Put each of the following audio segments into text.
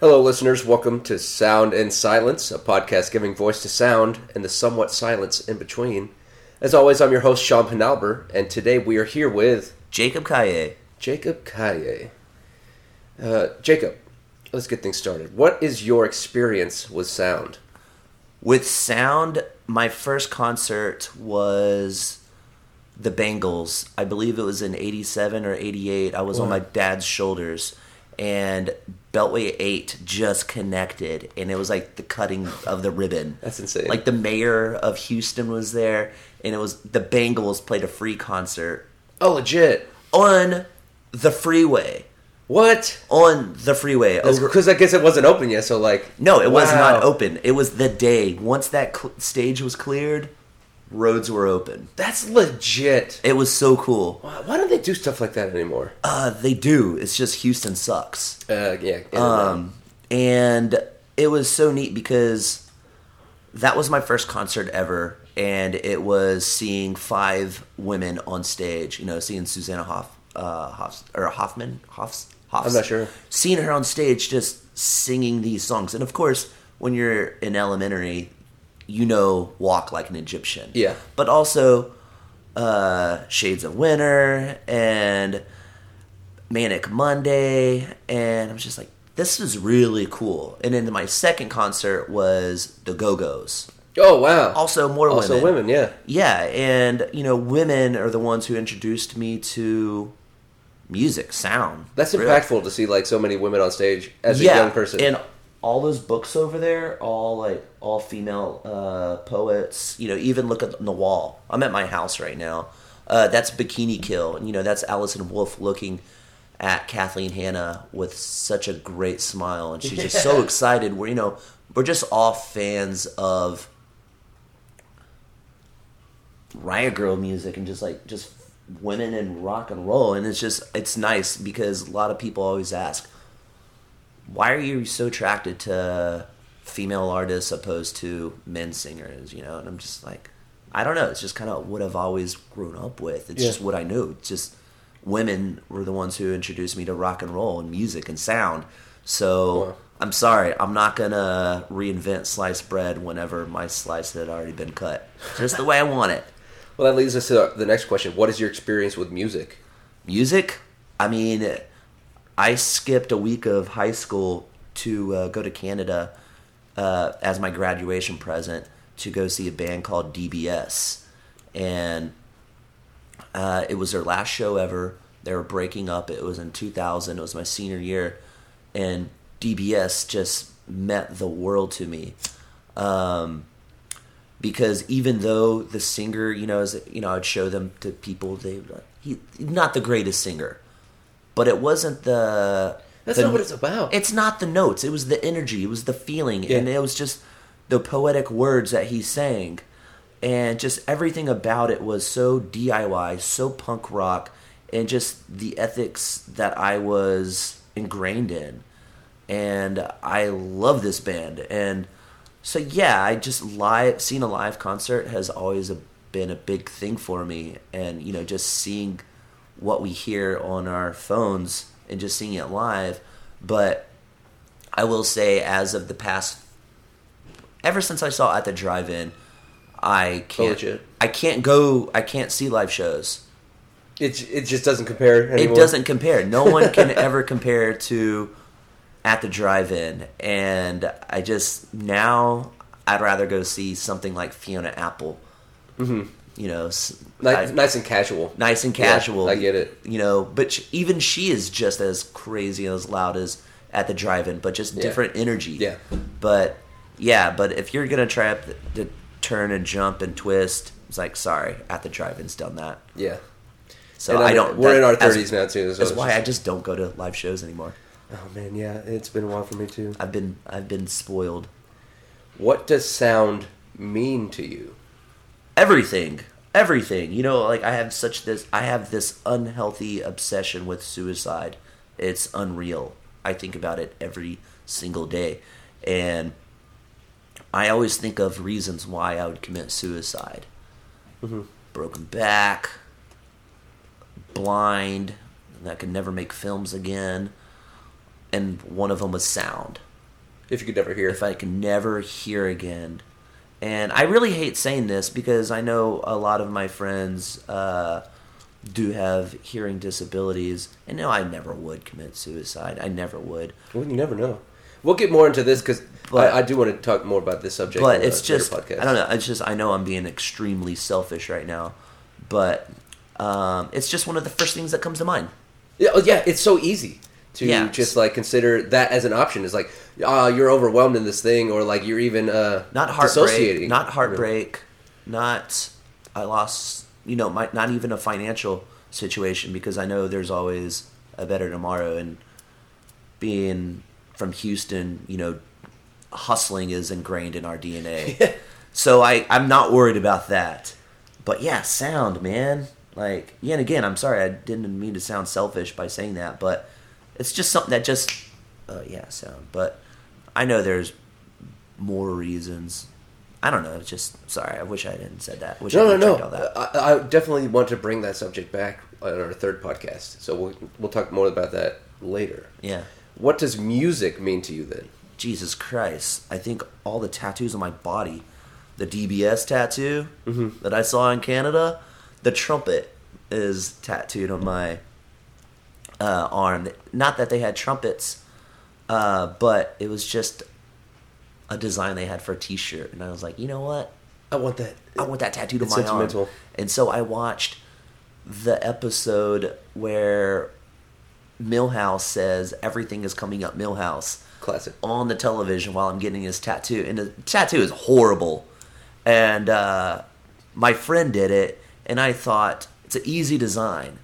Hello, listeners. Welcome to Sound and Silence, a podcast giving voice to sound and the somewhat silence in between. As always, I'm your host, Sean Penalber, and today we are here with Jacob Kaye. Jacob Kaye. Uh, Jacob, let's get things started. What is your experience with sound? With sound, my first concert was the Bangles. I believe it was in 87 or 88. I was on my dad's shoulders and Beltway 8 just connected and it was like the cutting of the ribbon. That's insane. Like the mayor of Houston was there and it was the Bangles played a free concert Oh, legit. on the freeway. What? On the freeway. Because I guess it wasn't open yet, so like. No, it was not open. It was the day. Once that cl- stage was cleared, roads were open. That's legit. It was so cool. Why why don't they do stuff like that anymore? Uh, they do. It's just Houston sucks. Uh, yeah. Um, and it was so neat because that was my first concert ever, and it was seeing five women on stage. You know, seeing Susanna Hoff, uh, Hoff or Hoffman, Hoffs, Hoffs. I'm not sure. Seeing her on stage just singing these songs, and of course, when you're in elementary, you know, walk like an Egyptian. Yeah. But also, uh, Shades of Winter and Manic Monday, and I was just like, this is really cool. And then my second concert was the Go Go's. oh, wow. Also, more Also women. women, yeah. Yeah, and you know, women are the ones who introduced me to music, sound. That's really. impactful to see like so many women on stage as a young person. And all those books over there, all like all female uh, poets. You know, even look at the wall. I'm at my house right now. Uh, that's Bikini Kill, and you know that's Allison Wolfe looking at Kathleen Hanna with such a great smile, and she's just so excited. We're you know we're just all fans of riot girl music and just like just women and rock and roll and it's just it's nice because a lot of people always ask why are you so attracted to female artists opposed to men singers you know? And i'm just like i don't know. It's just kind of what i've always grown up with. It's Yeah. just what i knew. It's just women were the ones who introduced me to rock and roll and music and sound. So Wow. i'm sorry. I'm not gonna reinvent sliced bread whenever my slice had already been cut. Just the way i want it. Well, that leads us to the next question. What is your experience with music? music? I mean i skipped a week of high school to uh, go to canada uh, as my graduation present to go see a band called dbs and uh, it was their last show ever. They were breaking up. It was in 2000 it was my senior year. And dbs just meant the world to me. Um, because even though the singer, you know, is you know, I'd show them to people. They he not the greatest singer, but it wasn't the. That's the- not what it's about. It's not the notes. It was the energy. It was the feeling, Yeah. and it was just the poetic words that he sang, and just everything about it was so DIY, so punk rock, and just the ethics that I was ingrained in and I love this band. And so yeah, I just live seeing a live concert has always a, been a big thing for me. And you know, just seeing what we hear on our phones and just seeing it live. But I will say, as of the past, ever since I saw at the drive-in, I can't. legit. I can't go. I can't see live shows. It, it just doesn't compare anymore. It doesn't compare. No one can ever compare to at the drive-in, and I just now I'd rather go see something like Fiona Apple. Mm-hmm. You know, Nice, I- nice and casual. nice and Yeah, casual. I get it. You know, but sh- even she is just as crazy and as loud as at the drive-in, but just Yeah. different energy. Yeah. But yeah, but if you're gonna try up to turn and jump and twist, it's like sorry, at the drive-in's done that. Yeah. So I I'm- don't. We're in our thirties now too. So That's why just- I just don't go to live shows anymore. Oh man, yeah, it's been a while for me too. I've been I've been spoiled. What does sound mean to you? Everything, everything. You know, like I have such this I have this unhealthy obsession with suicide. It's unreal. I think about it every single day, and I always think of reasons why I would commit suicide. Mm-hmm. Broken back, blind, and I could never make films again, and one of them was sound. If you could never hear. if I could never hear again. And I really hate saying this because I know a lot of my friends uh, do have hearing disabilities, and no, I never would commit suicide. I never would. Well, you never know. We'll get more into this because I, I do want to talk more about this subject. But it's just podcast. I don't know. It's just I know I'm being extremely selfish right now, but um, it's just one of the first things that comes to mind. Yeah, oh, yeah, it's so easy to Yeah. just like consider that as an option. is like, ah, you're overwhelmed in this thing, or like you're even uh, Not heartbreak. Not heartbreak. Not I lost. You know, my, not even a financial situation because I know there's always a better tomorrow. And being from Houston, you know, hustling is ingrained in our DNA. so I I'm not worried about that. But yeah, sound, man. Like, yeah, and again, I'm sorry, I didn't mean to sound selfish by saying that, but it's just something that just, uh, yeah, sound. But I know there's more reasons. I don't know. It's just sorry. I wish I hadn't said that. Wish I No, no, no. that. I, I definitely want to bring that subject back on our third podcast. So we'll we'll talk more about that later. yeah. What does music mean to you then? Jesus Christ. I think all the tattoos on my body, the DBS tattoo Mm-hmm. that I saw in Canada, the trumpet is tattooed on my uh, arm. Not that they had trumpets, uh, but it was just a design they had for a T-shirt, and I was like, you know what? I want that. I want that tattooed on my sentimental. arm. And so I watched the episode where Milhouse says everything is coming up Milhouse Classic. on the television while I'm getting his tattoo, and the tattoo is horrible. And uh, my friend did it, and I thought it's an easy design.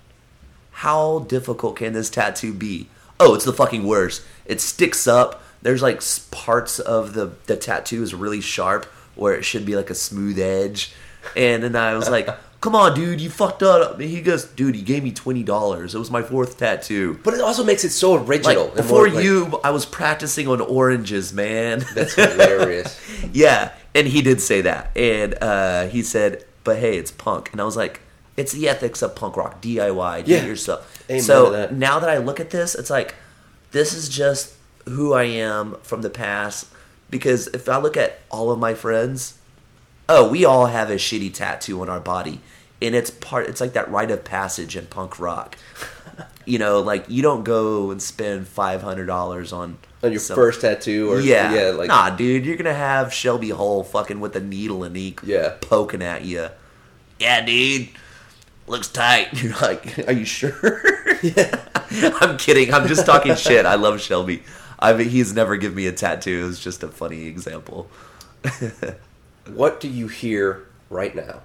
How difficult can this tattoo be? Oh, it's the fucking worst. It sticks up. There's like parts of the the tattoo is really sharp where it should be like a smooth edge. And then I was like, "Come on, dude, you fucked up." And he goes, "Dude, you gave me twenty dollars. It was my fourth tattoo." But it also makes it so original. Like and before more, like- you, I was practicing on oranges, man. that's hilarious. yeah, and he did say that, and uh, he said, "But hey, it's punk," and I was like, "It's the ethics of punk rock, DIY, do Yeah. it yourself." Amen so that. now that I look at this, it's like this is just who I am from the past. Because if I look at all of my friends, oh, we all have a shitty tattoo on our body, and it's part. It's like that rite of passage in punk rock. You know, like you don't go and spend five hundred dollars on On your some- first tattoo, or yeah, yeah, like nah, dude, you're gonna have Shelby Hull fucking with a needle and ink, Yeah. poking at you. Yeah, dude, looks tight. You're like, are you sure? yeah, I'm kidding. I'm just talking shit. I love Shelby. I mean, he's never given me a tattoo. It's just a funny example. what do you hear right now?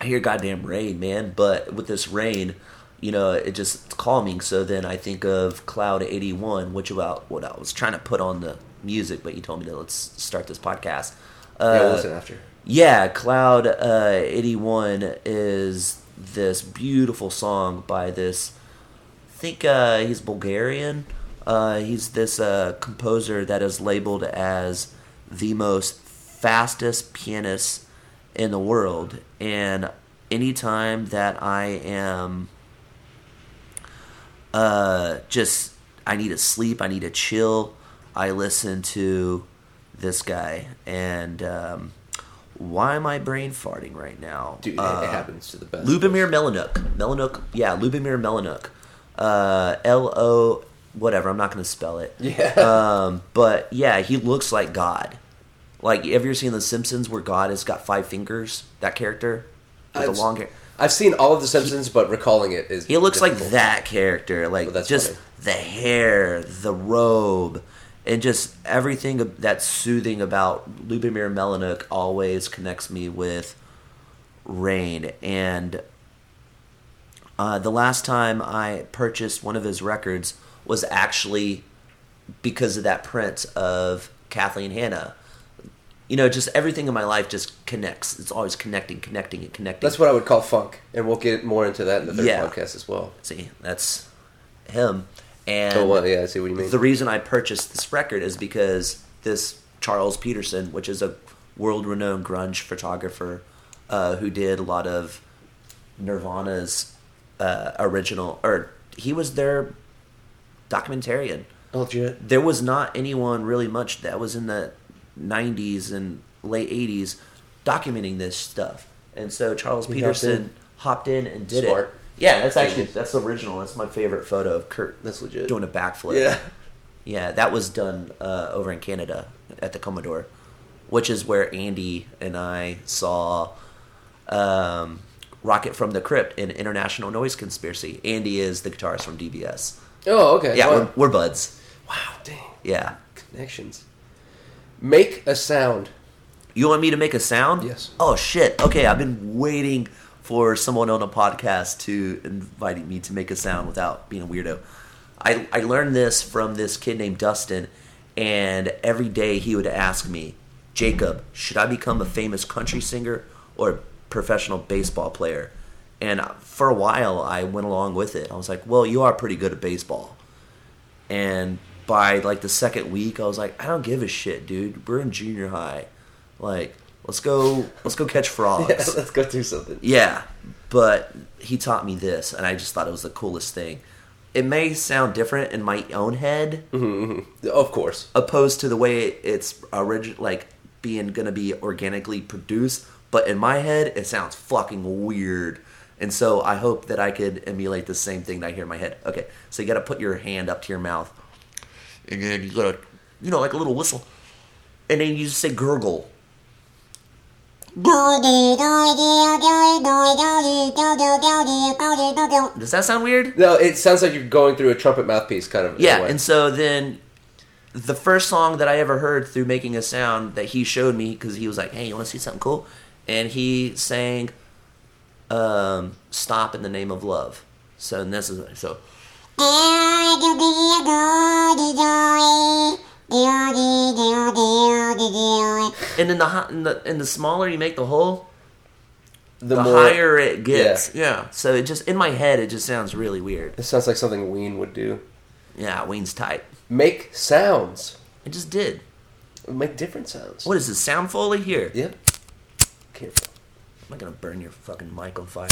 I hear goddamn rain, man. But with this rain, you know, it just it's calming. So then I think of Cloud 81, which about what I was trying to put on the music, but you told me to let's start this podcast. Uh, yeah, listen after. Yeah, Cloud uh, 81 is this beautiful song by this, I think uh, he's Bulgarian. Uh, he's this uh, composer that is labeled as the most fastest pianist in the world. And anytime that I am uh, just, I need to sleep, I need to chill, I listen to this guy. And um, why am I brain farting right now? Dude, it- Uh, it happens to the best. Lubomyr Melnyk. Melnyk, yeah, Lubomyr Melnyk. Uh, L O, whatever. I'm not going to spell it. Yeah. Um, but yeah, he looks like God. Like, have you ever seen The Simpsons where God has got five fingers? That character with I've the long hair. I've seen all of the Simpsons, but recalling it is He looks like that character, like Well, that's just funny. the hair, the robe, and just everything that's soothing about Lubomyr Melnyk always connects me with Rain. And uh, the last time I purchased one of his records was actually because of that print of Kathleen Hanna. You know, just everything in my life just connects. It's always connecting, connecting, and connecting. That's what I would call funk, and we'll get more into that in the third Yeah. podcast as well. See, that's him. And Oh, well, yeah, I see what you mean. the reason I purchased this record is because this Charles Peterson, which is a world-renowned grunge photographer uh, who did a lot of Nirvana's uh, original, or he was their documentarian. Legit. there was not anyone really much that was in the 90s and late 80s documenting this stuff and so charles He peterson hopped in, and did Smart. it yeah that's actually Genius. that's original that's my favorite photo of kurt That's legit. doing a backflip Yeah. yeah that was done uh, over in canada at the commodore which is where andy and i saw um, rocket from the crypt in international noise conspiracy andy is the guitarist from dbs Oh, okay. yeah Wow. we're, we're buds wow, dang. yeah Connections. Make a sound. You want me to make a sound? Yes. Oh shit. Okay, I've been waiting for someone on a podcast to invite me to make a sound without being a weirdo. I I learned this from this kid named Dustin, and every day he would ask me, Jacob, should I become a famous country singer or a professional baseball player? And for a while, I went along with it. I was like, well, you are pretty good at baseball. And by like the second week, I was like, I don't give a shit, dude. We're in junior high. Like, let's go, let's go catch frogs. Yeah, let's go do something. Yeah, but he taught me this, and I just thought it was the coolest thing. It may sound different in my own head, mm-hmm. Of course. opposed to the way it's origin like being gonna be organically produced. But in my head, it sounds fucking weird, and so I hope that I could emulate the same thing that I hear in my head. Okay, so you got to put your hand up to your mouth, and then you gotta, you know, like a little whistle, and then you just say gurgle. Does that sound weird? No, it sounds like you're going through a trumpet mouthpiece kind of. Yeah, and so then the first song that I ever heard through making a sound that he showed me because he was like, "Hey, you want to see something cool?" and he sang um, "Stop in the Name of Love." So and this is so. And then the hi- in the in the smaller you make the hole, the, more, higher it gets. Yeah. So it just in my head it just sounds really weird. It sounds like something Ween would do. Yeah, Wayne's tight. Make sounds. It just did. Make different sounds. What is this? Sound foley here? Yeah. Careful. I'm not gonna burn your fucking mic on fire.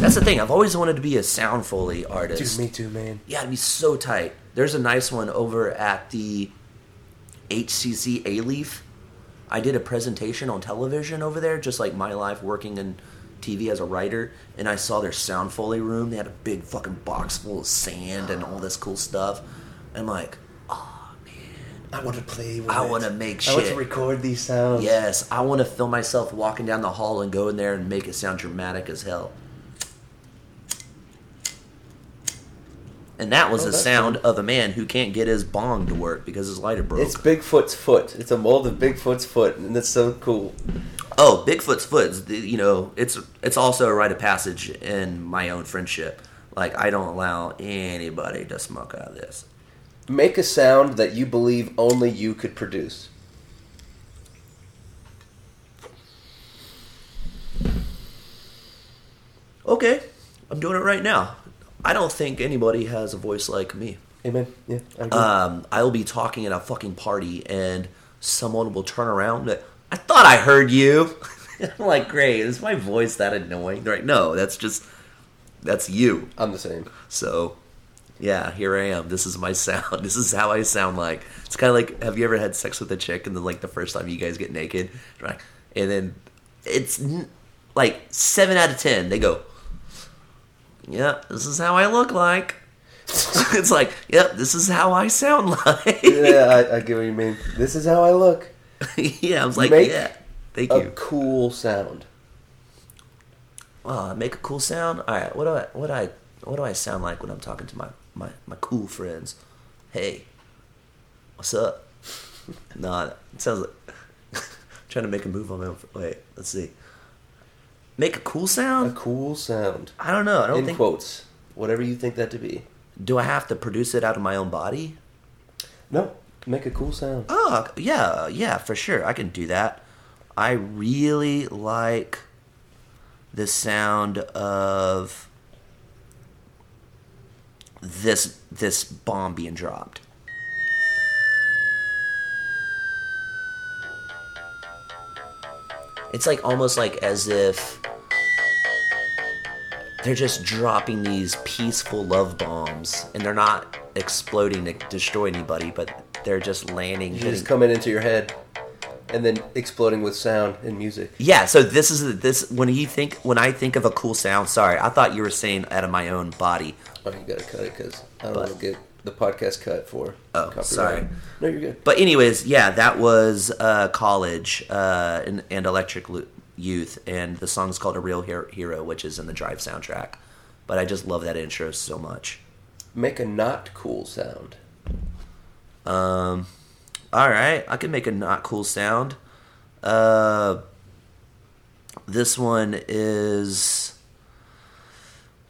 That's the thing. I've always wanted to be a sound foley artist. Dude, me too, man. Yeah, it'd be so tight. There's a nice one over at the HCC Alief. I did a presentation on television over there, just like my life working in TV as a writer, and I saw their sound foley room. They had a big fucking box full of sand and all this cool stuff. I'm like, I want to play with I it. wanna make shit. I want to record these sounds. yes, I want to film myself walking down the hall and go in there and make it sound dramatic as hell. And that was Oh, the sound of a man who can't get his bong to work because his lighter broke. It's Bigfoot's foot. It's a mold of Bigfoot's foot, and it's so cool. Oh, Bigfoot's foot. You know, it's it's also a rite of passage in my own friendship. Like I don't allow anybody to smoke out of this. Make a sound that you believe only you could produce. Okay, I'm doing it right now. I don't think anybody has a voice like me. Amen. Yeah, I, um, I will be talking at a fucking party and someone will turn around. And, I thought I heard you. I'm like, great. Is my voice that annoying? They're like, no, that's just that's you. I'm the same. So, yeah, here I am. This is my sound. This is how I sound like. It's kind of like, have you ever had sex with a chick and then like the first time you guys get naked, right? And then it's like seven out of ten. They go, "Yeah, this is how I look like." it's like, "Yep, this is how I sound like." yeah, I, I get what you mean. This is how I look. yeah, I was like, Make "Yeah, thank A you." cool sound. Uh, make a cool sound. All right, what do I what do I what do I sound like when I'm talking to my my, my cool friends? Hey, what's up? nah, it sounds like I'm trying to make a move on my own. Wait, let's see. Make a cool sound. A cool sound. I don't know. I don't In think. quotes. Whatever you think that to be. Do I have to produce it out of my own body? No. Make a cool sound. Oh, yeah, yeah, for sure. I can do that. I really like the sound of this this bomb being dropped. It's like almost like as if they're just dropping these peaceful love bombs, and they're not exploding to destroy anybody, but they're just landing. Just coming into your head, and then exploding with sound and music. Yeah, so this is this when you think when I think of a cool sound. Sorry, I thought you were saying out of my own body. Oh, you gotta cut it because I don't want to get the podcast cut for. Oh, copyright. sorry. No, you're good. But anyways, yeah, that was uh, college uh, and, and Electric Youth, and the song's called "A Real Hero," which is in the Drive soundtrack. But I just love that intro so much. Make a not cool sound. Um, all right, I can make a not cool sound. Uh, this one is.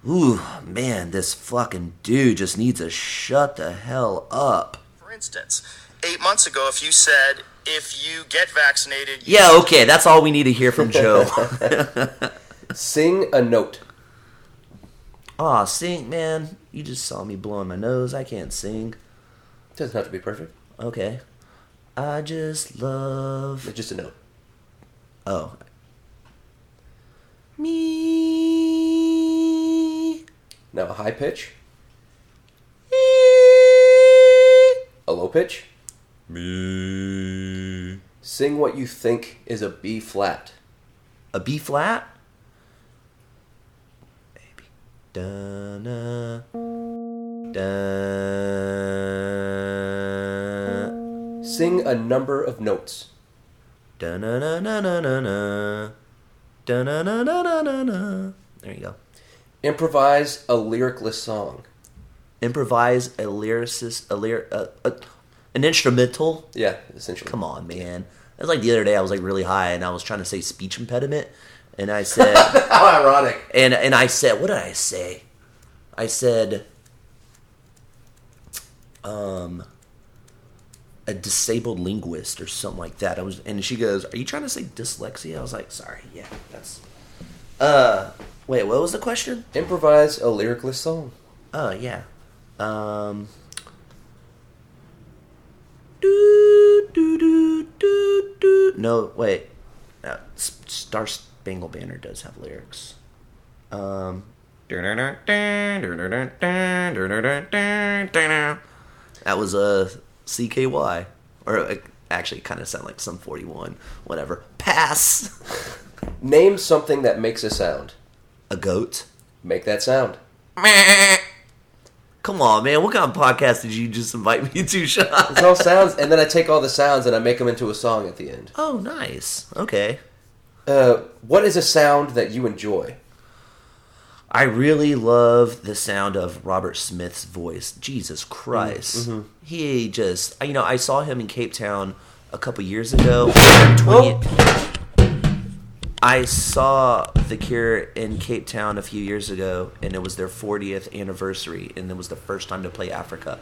Ooh, man, this fucking dude just needs to shut the hell up. For instance, eight months ago, if you said, if you get vaccinated, you Yeah, okay, that's all we need to hear from Joe. Sing a note. Aw, sing, man. You just saw me blowing my nose. I can't sing. Doesn't have to be perfect. Okay. I just love. Just a note. Oh. Me. Now a high pitch. A low pitch. Me. Sing what you think is a B flat. A B flat? Baby. Da-na. Da. Sing a number of notes. There you go. Improvise a lyricless song. Improvise a lyricist, a lyric, a, a, an instrumental. Yeah, essentially. Come on, man. It was like the other day. I was like really high, and I was trying to say speech impediment, and I said, How ironic. and and I said, what did I say? I said, um, a disabled linguist or something like that. I was, and she goes, "Are you trying to say dyslexia?" I was like, "Sorry, yeah, that's." Uh, wait, what was the question? Improvise a lyricless song. Oh yeah. Um. Do, do, do, do, do. No, wait. Uh, S- Star Spangled Banner does have lyrics. Um. That was a CKY, or it actually kind of sound like Sum 41. Whatever. Pass. Name something that makes a sound. A goat. Make that sound. Come on, man. What kind of podcast did you just invite me to, Sean? It's all sounds, and then I take all the sounds and I make them into a song at the end. Oh, nice. Okay. Uh, what is a sound that you enjoy? I really love the sound of Robert Smith's voice. Jesus Christ. Mm-hmm. He just, you know, I saw him in Cape Town a couple years ago. 20 I saw The Cure in Cape Town a few years ago, and it was their 40th anniversary, and it was the first time to play Africa.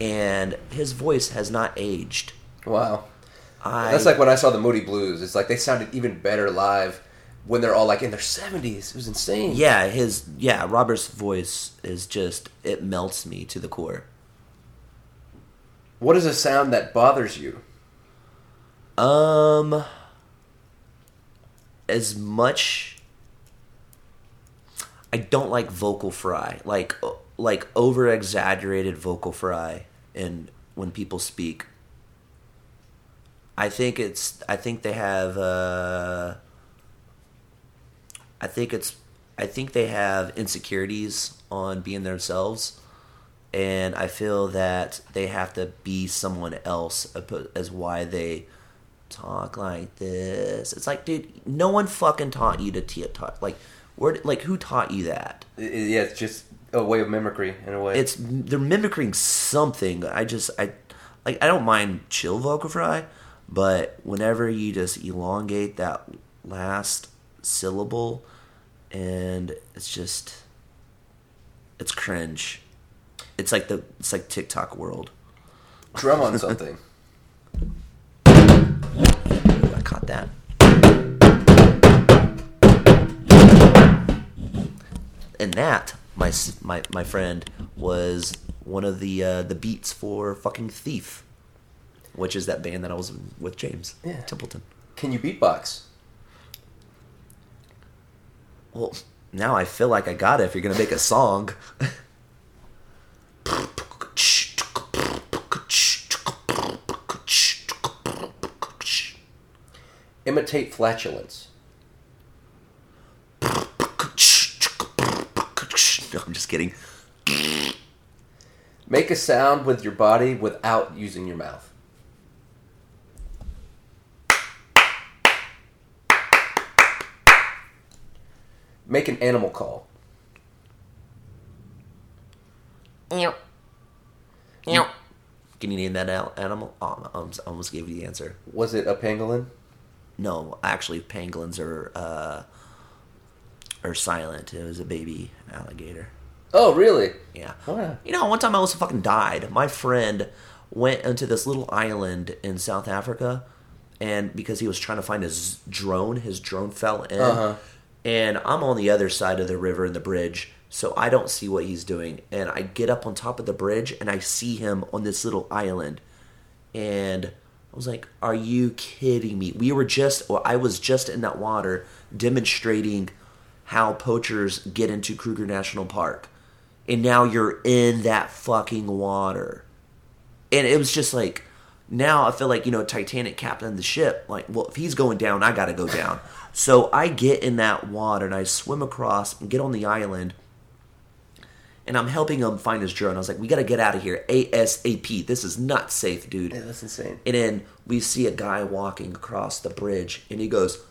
And his voice has not aged. Wow. I, That's like when I saw the Moody Blues. It's like they sounded even better live when they're all like in their 70s. It was insane. yeah, his yeah, Robert's voice is just it melts me to the core. What is a sound that bothers you? Um, as much. I don't like vocal fry, like like over exaggerated vocal fry, and when people speak. I think it's. I think they have. Uh, I think it's. I think they have insecurities on being themselves, and I feel that they have to be someone else as why they talk like this. It's like, dude, no one fucking taught you to t- talk like. Where, like, who taught you that? Yeah, it's just a way of mimicry in a way. It's they're mimicking something. I just I like I don't mind chill vocal fry, but whenever you just elongate that last syllable, and it's just it's cringe. It's like the it's like TikTok world. drum on something. I caught that. And that, my my my friend, was one of the uh, the beats for fucking Thief, which is that band that I was with James Yeah. Templeton. Can you beatbox? Well, Now I feel like I got it if you're gonna make a song. Imitate flatulence. No, I'm just kidding. Make a sound with your body without using your mouth. Make an animal call. Meow. Meow. Can you name that animal? Oh, I almost- gave you the answer. Was it a pangolin? No, actually, pangolins are uh, are silent. It was a baby alligator. Oh, really? Yeah. Wow. You know, one time I almost fucking died. My friend went into this little island in South Africa, and because he was trying to find his drone, his drone fell in. Uh-huh. And I'm on the other side of the river in the bridge, so I don't see what he's doing. And I get up on top of the bridge, and I see him on this little island. And I was like, "Are you kidding me?" We were just, or I was just in that water demonstrating how poachers get into Kruger National Park, and now you're in that fucking water. And it was just like, now I feel like you know Titanic captain the ship. Like, well, if he's going down, I got to go down. So I get in that water and I swim across and get on the island and I'm helping him find his drone. I was like, we got to get out of here ASAP. This is not safe, dude. Yeah, that's insane. And then we see a guy walking across the bridge, and he goes,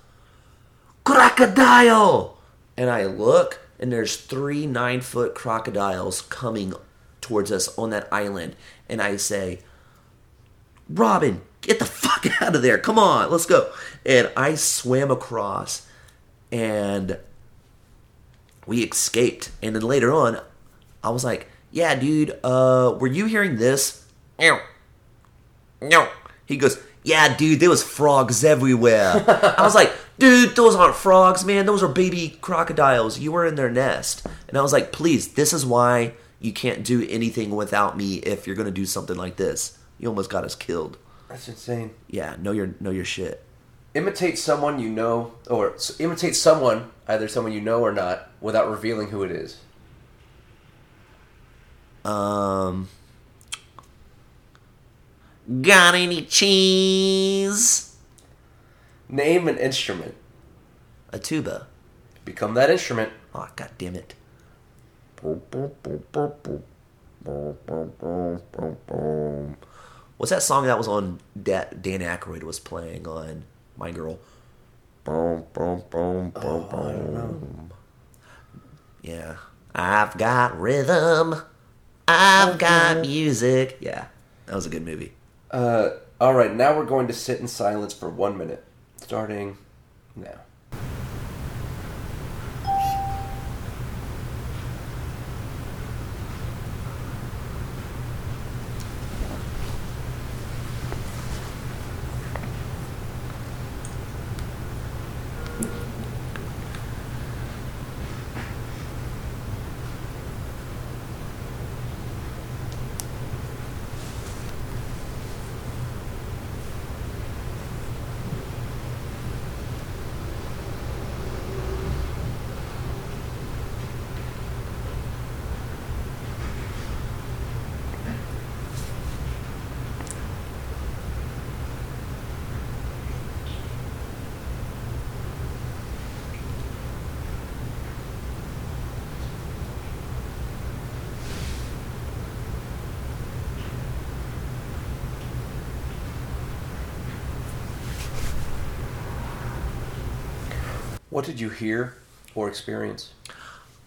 Crocodile! And I look, and there's three nine foot crocodiles coming towards us on that island. And I say, Robin, get the fuck out of there. Come on, let's go. And I swam across, and we escaped. And then later on, I was like, yeah, dude, uh, were you hearing this? No. No. He goes, Yeah, dude, there was frogs everywhere. I was like, Dude, those aren't frogs, man. Those are baby crocodiles. You were in their nest. And I was like, Please, this is why you can't do anything without me if you're gonna do something like this. You almost got us killed. That's insane. Yeah, know your know your shit. Imitate someone you know, or imitate someone, either someone you know or not, without revealing who it is. Um, got any cheese? Name an instrument. A tuba. Become that instrument. Oh, god damn it. What's that song that was on Da- Dan Aykroyd was playing on My Girl? Boom, boom, boom, boom, boom. Yeah. I've got rhythm. I've got music. Yeah. That was a good movie. Uh, all right, now we're going to sit in silence for one minute, starting now. What did you hear or experience?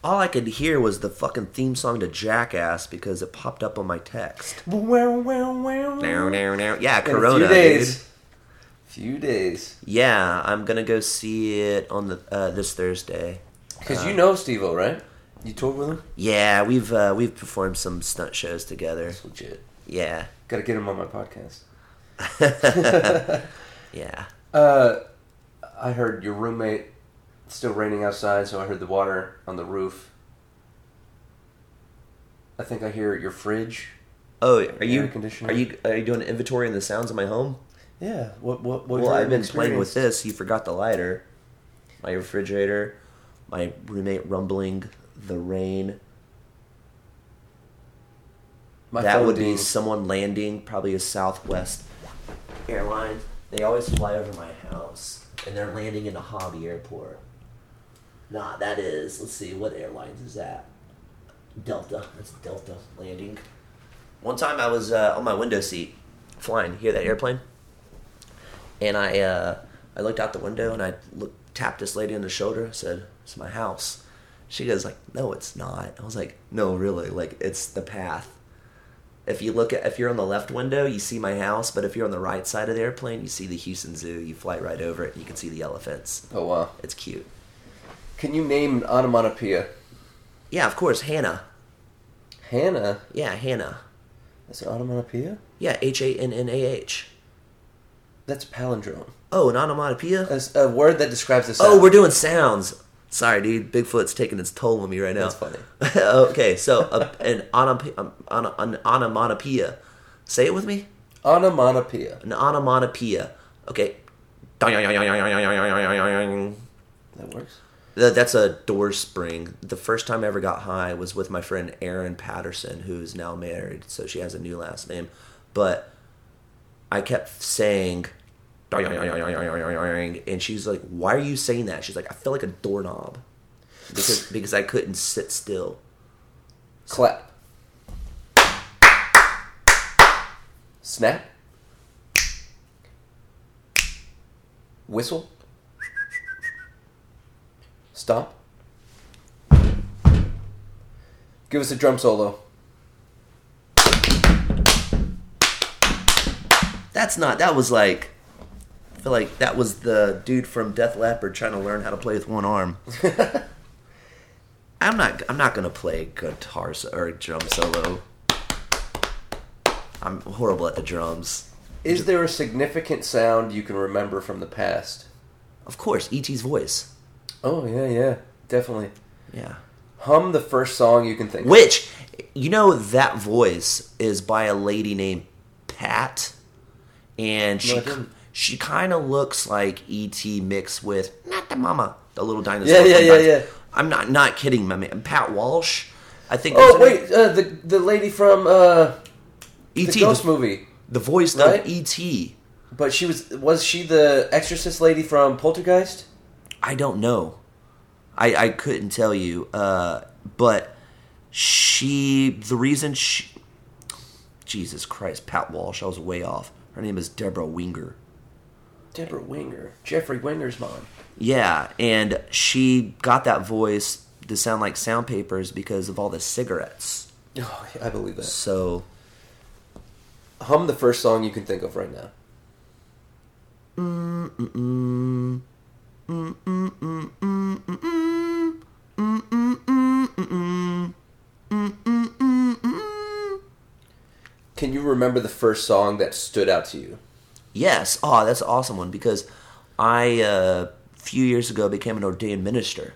All I could hear was the fucking theme song to Jackass because it popped up on my text. Wow, wow, wow. Now, now, now. Yeah, In Corona. a few days. dude. Few days. Yeah, I'm gonna go see it on the uh, this Thursday. Because you know Steve-O, right? You toured with him? Yeah, we've uh, we've performed some stunt shows together. That's legit. Yeah, Got to get him on my podcast. yeah. Uh, I heard your roommate it's still raining outside, so I heard the water on the roof. I think I hear your fridge. Oh, are you conditioner. are you are you doing an inventory in the sounds of my home? Yeah. What? What? what well, I've been playing with this. You forgot the lighter, my refrigerator, my roommate rumbling the rain. My that would be someone landing, probably a Southwest airline. They always fly over my house, and they're landing in a hobby airport. Nah, that is. Let's see, what airlines is that? Delta. That's Delta landing. One time I was uh, on my window seat, flying. Hear that airplane? And I, uh, I looked out the window and I looked, tapped this lady on the shoulder. I Said, "It's my house." She goes like, "No, it's not." I was like, "No, really. Like, it's the path." If you look at if you're on the left window, you see my house, but if you're on the right side of the airplane, you see the Houston Zoo. You fly right over it, and you can see the elephants. Oh wow! It's cute. Can you name an onomatopoeia? Yeah, of course, Hannah. Hannah. Yeah, Hannah. That's an onomatopoeia. Yeah, H A N N A H. That's a palindrome. Oh, an onomatopoeia. That's a word that describes the sound. Oh, we're doing sounds. Sorry, dude. Bigfoot's taking its toll on me right now. That's funny. okay, so uh, an, onomatopoeia, um, on, an onomatopoeia. Say it with me. onomatopoeia. An onomatopoeia. Okay. That works. Th- That's a door spring. The first time I ever got high was with my friend Erin Patterson, who is now married, so she has a new last name. But I kept saying, and she's like, "Why are you saying that?" She's like, "I feel like a doorknob because because I couldn't sit still." Clap. Snap. Whistle. Stomp. Give us a drum solo. That's not. That was like. I feel like that was the dude from Def Leppard trying to learn how to play with one arm. I'm not. I'm not gonna play guitar or drum solo. I'm horrible at the drums. Is there a significant sound you can remember from the past? Of course, E.T.'s voice. Oh yeah, yeah, definitely. Yeah. Hum the first song you can think. of. Which, you know, that voice is by a lady named Pat, and she didn't. she kind of looks like E.T. mixed with not the mama, the little dinosaur. Yeah, yeah, yeah, yeah. I'm not not kidding, my man. Pat Welsh. I think. Oh wait, uh, the the lady from uh, E.T. the Ghost the, movie, the voice Right? of E.T. but she was was she the Exorcist lady from Poltergeist? I don't know. I I couldn't tell you. Uh, but she the reason she Jesus Christ, Pat Welsh, I was way off. Her name is Deborah Winger. Deborah Winger, Jeffrey Winger's mom. Yeah, and she got that voice to sound like sound papers because of all the cigarettes. Oh, I believe that. So Hum the first song you can think of right now. Mm, mm, mm. Can you remember the first song that stood out to you? yes, oh, that's an awesome one because I uh, a few years ago became an ordained minister.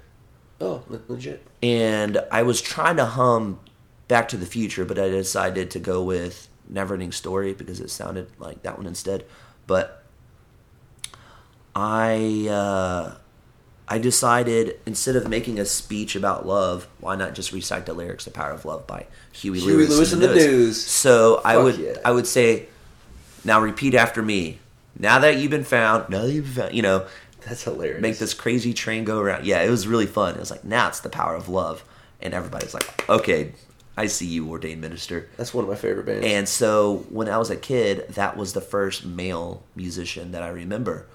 Oh, legit. and I was trying to hum Back to the Future, but I decided to go with Neverending Story because it sounded like that one instead. But I uh, I decided instead of making a speech about love, why not just recite the lyrics "The Power of Love" by Huey, Huey Lewis, Lewis and the News. So I would yeah. I would say, now repeat after me. Now that you've been found, now that you've been found, you know, That's hilarious. make this crazy train go around. Yeah, it was really fun. It was like, now it's the power of love. And everybody's like, okay, I see you, ordained minister. That's one of my favorite bands. And so when I was a kid, that was the first male musician that I remember.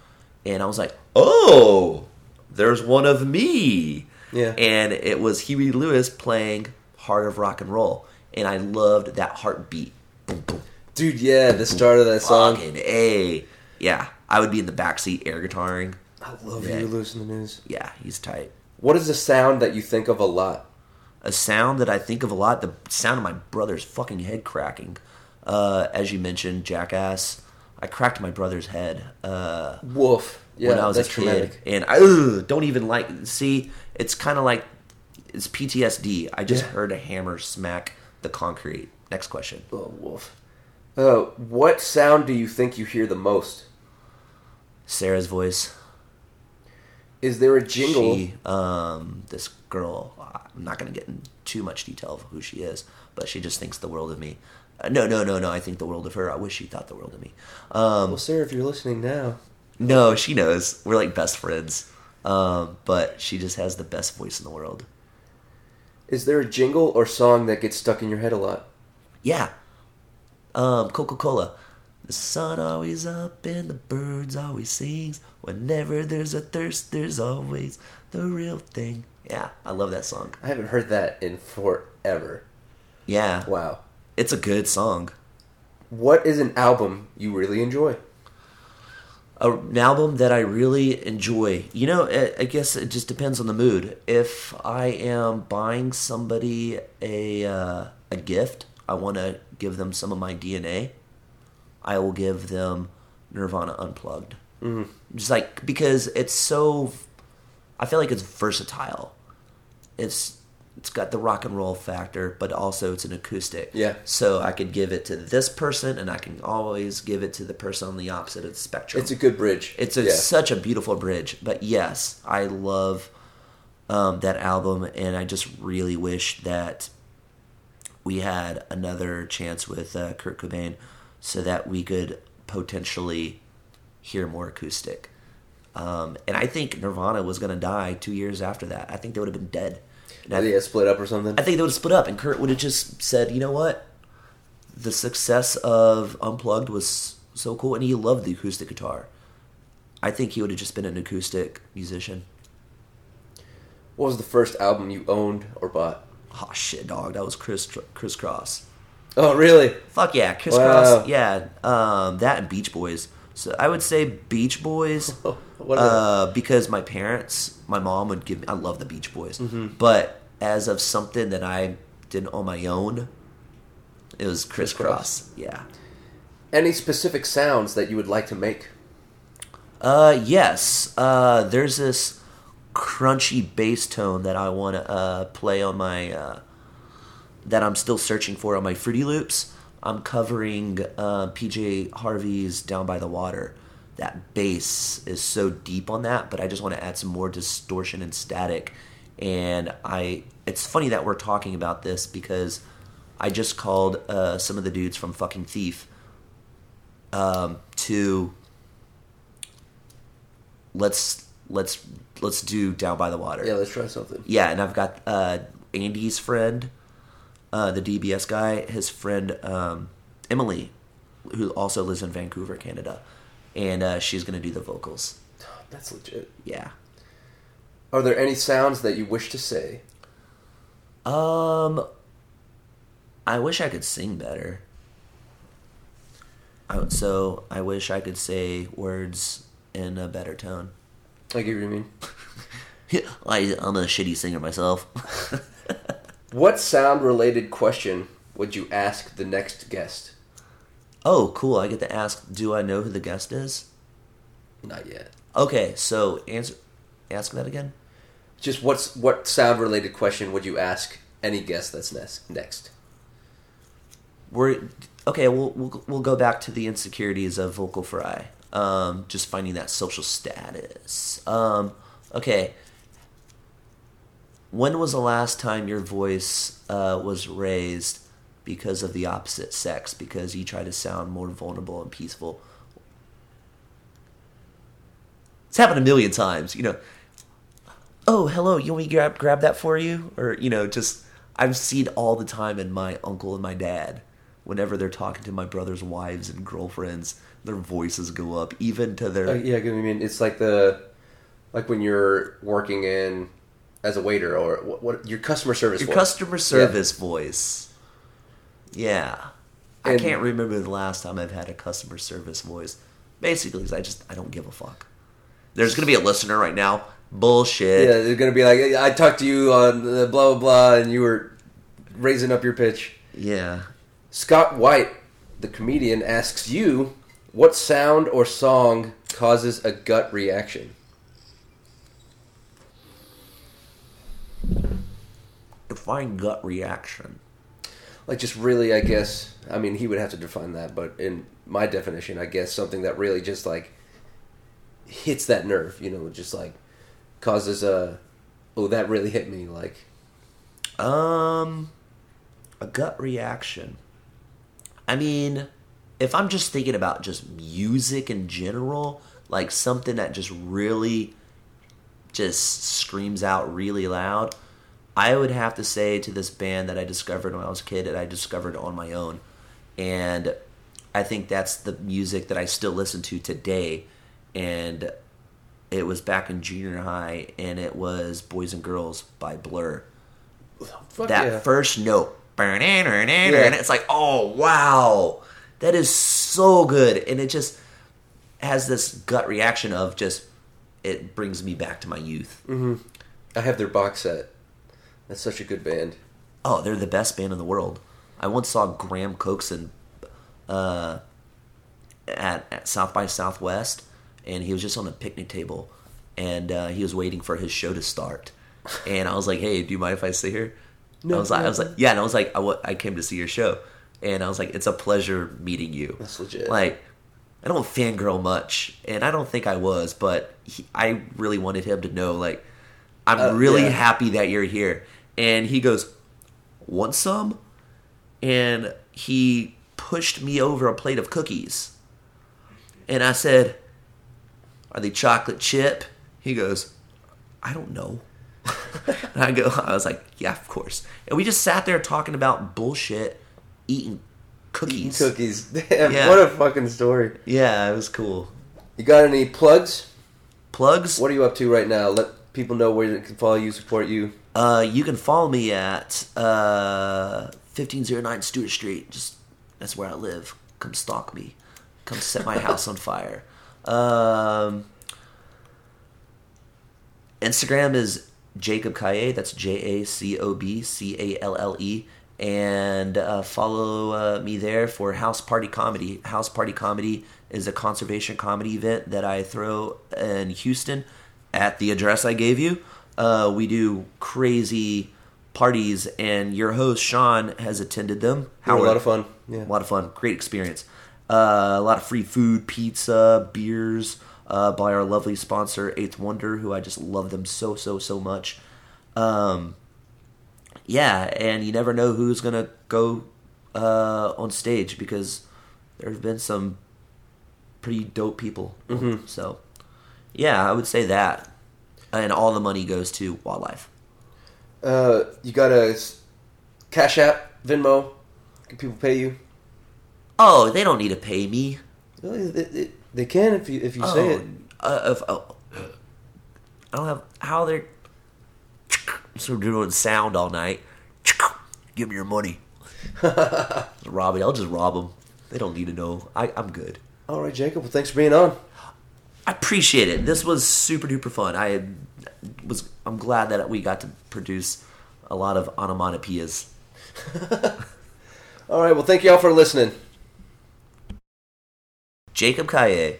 And I was like, oh, there's one of me. Yeah. And it was Huey Lewis playing Heart of Rock and Roll. And I loved that heartbeat. Boom, boom. Dude, yeah, the start of that song. Fucking A. Yeah. I would be in the backseat air guitaring. I love Yeah. Lewis losing the news. Yeah, he's tight. What is a sound that you think of a lot? a sound that I think of a lot. The sound of my brother's fucking head cracking. Uh, as you mentioned, Jackass. I cracked my brother's head uh, Woof. Yeah, when I was that's a kid, traumatic. and I ugh, don't even like. See, it's kind of like it's PTSD. I just Yeah. heard a hammer smack the concrete. Next question. Oh, woof. Uh, what sound do you think you hear the most? Sarah's voice. Is there a jingle? She, um, this girl, I'm not going to get in too much detail of who she is, but she just thinks the world of me. No, no, no, no. I think the world of her. I wish she thought the world of me. Um, well, Sarah, if you're listening now, no, she knows. We're like best friends. Um, but she just has the best voice in the world. is there a jingle or song that gets stuck in your head a lot? Yeah. Um, Coca Cola. The sun always up and the birds always sings. Whenever there's a thirst, there's always the real thing. Yeah, I love that song. I haven't heard that in forever. Yeah, Wow. It's a good song. What is an album you really enjoy? A, an album that I really enjoy. You know, I, I guess it just depends on the mood. If I am buying somebody a uh, a gift, I want to give them some of my DNA. I will give them Nirvana Unplugged. Mm. Just like because it's so, I feel like it's versatile. It's it's got the rock and roll factor, but also it's an acoustic. Yeah. So I could give it to this person, and I can always give it to the person on the opposite of the spectrum. It's a good bridge. It's a, Yeah. such a beautiful bridge. But yes, I love um, that album, and I just really wish that we had another chance with uh, Kurt Cobain so that we could potentially hear more acoustic. Um, and I think Nirvana was going to die two years after that. I think they would have been dead. And I, Did they split up or something? I think they would have split up, and Kurt would have just said, "You know what? The success of Unplugged was so cool, and he loved the acoustic guitar. I think he would have just been an acoustic musician." What was the first album you owned or bought? Oh shit, dog! That was Kris Kris Kross. Oh, really? Fuck yeah, Kris Wow. Kross. Yeah, um, that and Beach Boys. So I would say Beach Boys. What uh, because my parents, my mom would give me. I love the Beach Boys, Mm-hmm. but as of something that I did on my own, it was crisscross. Kris Kross. Cross. Yeah. Any specific sounds that you would like to make? Uh, yes. Uh, there's this crunchy bass tone that I want to uh, play on my. Uh, that I'm still searching for on my Fruity Loops. I'm covering uh, PJ Harvey's "Down by the Water." That bass is so deep on that, but I just want to add some more distortion and static. And I, it's funny that we're talking about this because I just called uh, some of the dudes from fucking Thief um, to let's let's let's do down by the water. Yeah, let's try something. Yeah, and I've got uh, Andy's friend, uh, the DBS guy, his friend um, Emily, who also lives in Vancouver, Canada, and uh, she's gonna do the vocals. That's legit. Yeah. Are there any sounds that you wish to say? Um, I wish I could sing better. I, so I wish I could say words in a better tone. I get what you mean. I, I'm a shitty singer myself. What sound related question would you ask the next guest? Oh, cool! I get to ask. Do I know who the guest is? Not yet. Okay, so answer. Ask that again. Just what's what sound related question would you ask any guest that's next? Next. We're okay. We'll we'll, we'll go back to the insecurities of vocal fry. Um, just finding that social status. Um, okay. When was the last time your voice uh, was raised because of the opposite sex? Because you try to sound more vulnerable and peaceful. It's happened a million times. You know. Oh, hello. You want me to grab grab that for you, or you know, just I've seen all the time in my uncle and my dad. Whenever they're talking to my brother's wives and girlfriends, their voices go up, even to their Uh, yeah, I get what you mean. It's like the like when you're working in as a waiter or what, what your customer service. your voice. customer service voice. Yeah, I can't remember the last time I've had a customer service voice. Basically, 'cause I just I don't give a fuck. There's gonna be a listener right now. Bullshit. Yeah, they're gonna be like, I talked to you on the blah blah blah, and you were raising up your pitch. yeah. Scott White, the comedian, asks you, what sound or song causes a gut reaction? Define gut reaction. Like, just really, I guess. I mean, he would have to define that, but in my definition, I guess something that really just like hits that nerve. You know, just like causes a oh that really hit me like Um, a gut reaction. I mean, if I'm just thinking about just music in general, like something that just really just screams out really loud, I would have to say to this band that I discovered when I was a kid that I discovered on my own. And I think that's the music that I still listen to today. And it was back in junior high, and it was Boys and Girls by Blur fuck that yeah. first note. And it's like, oh wow, that is so good, and it just has this gut reaction of just it brings me back to my youth. I have their box set. That's such a good band. Oh, they're the best band in the world. I once saw Graham Coxon uh, at, at South by Southwest, and he was just on a picnic table, and uh, he was waiting for his show to start. And I was like, "Hey, do you mind if I sit here?" I was like, "I was like, yeah," and I was like, I, I came to see your show," and I was like, "It's a pleasure meeting you." That's legit. Like, I don't fangirl much, and I don't think I was, but he, I really wanted him to know, like, I'm Uh, really yeah. happy that you're here. And he goes, "Want some?" And he pushed me over a plate of cookies, and I said, "Are they chocolate chip?" He goes, "I don't know." and I go, I was like, "Yeah, of course." And we just sat there talking about bullshit, eating cookies. Cookies. Damn, Yeah. what a fucking story. Yeah, it was cool. You got any plugs? Plugs? What are you up to right now? Let people know where they can follow you, support you. Uh, you can follow me at uh, 1509 Stewart Street. Just that's where I live. Come stalk me. Come set my house on fire. Um, Instagram is Jacob Calle. That's J A C O B C A L L E. And uh, follow uh, me there for House Party Comedy. House Party Comedy is a conservation comedy event that I throw in Houston at the address I gave you. Uh, we do crazy parties, and your host Sean has attended them. Had a lot of fun. Yeah. A lot of fun. Great experience. Uh, a lot of free food, pizza, beers uh, by our lovely sponsor, Eighth Wonder, who I just love them so, so, so much. Um, yeah, and you never know who's going to go uh, on stage because there have been some pretty dope people. So, yeah, I would say that. And all the money goes to wildlife. Uh, you got a Cash App, Venmo. Can people pay you? Oh, they don't need to pay me. Well, They, they- they can if you if you say it. Uh, if, oh, I don't have how they're so doing sound all night. Give me your money, Robbie. I'll just rob them. They don't need to know. I, I'm good. All right, Jacob. Well, thanks for being on. I appreciate it. This was super duper fun. I was. I'm glad that we got to produce a lot of onomatopoeias. All right. Well, thank you all for listening. Jacob Calle.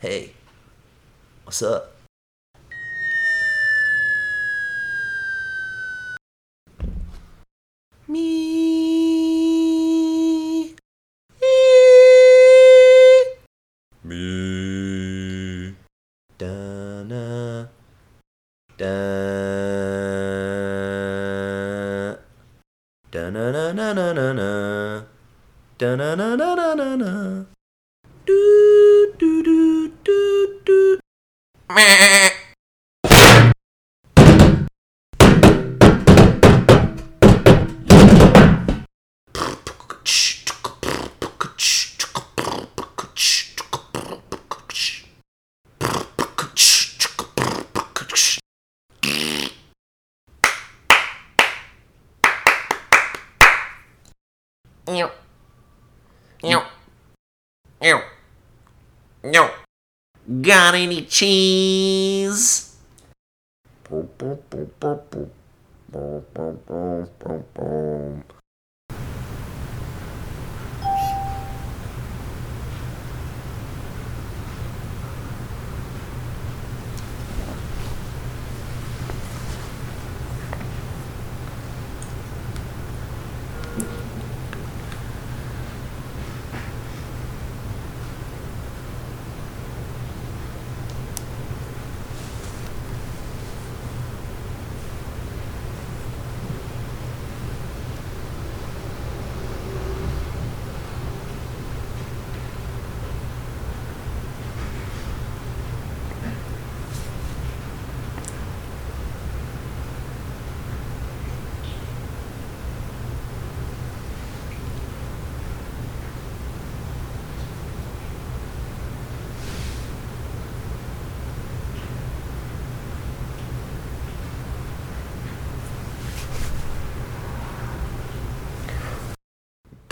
Hey, what's up? Me. Me. Da-na. Da. Da-na-na-na-na-na. Da-na-na-na-na-na. Do,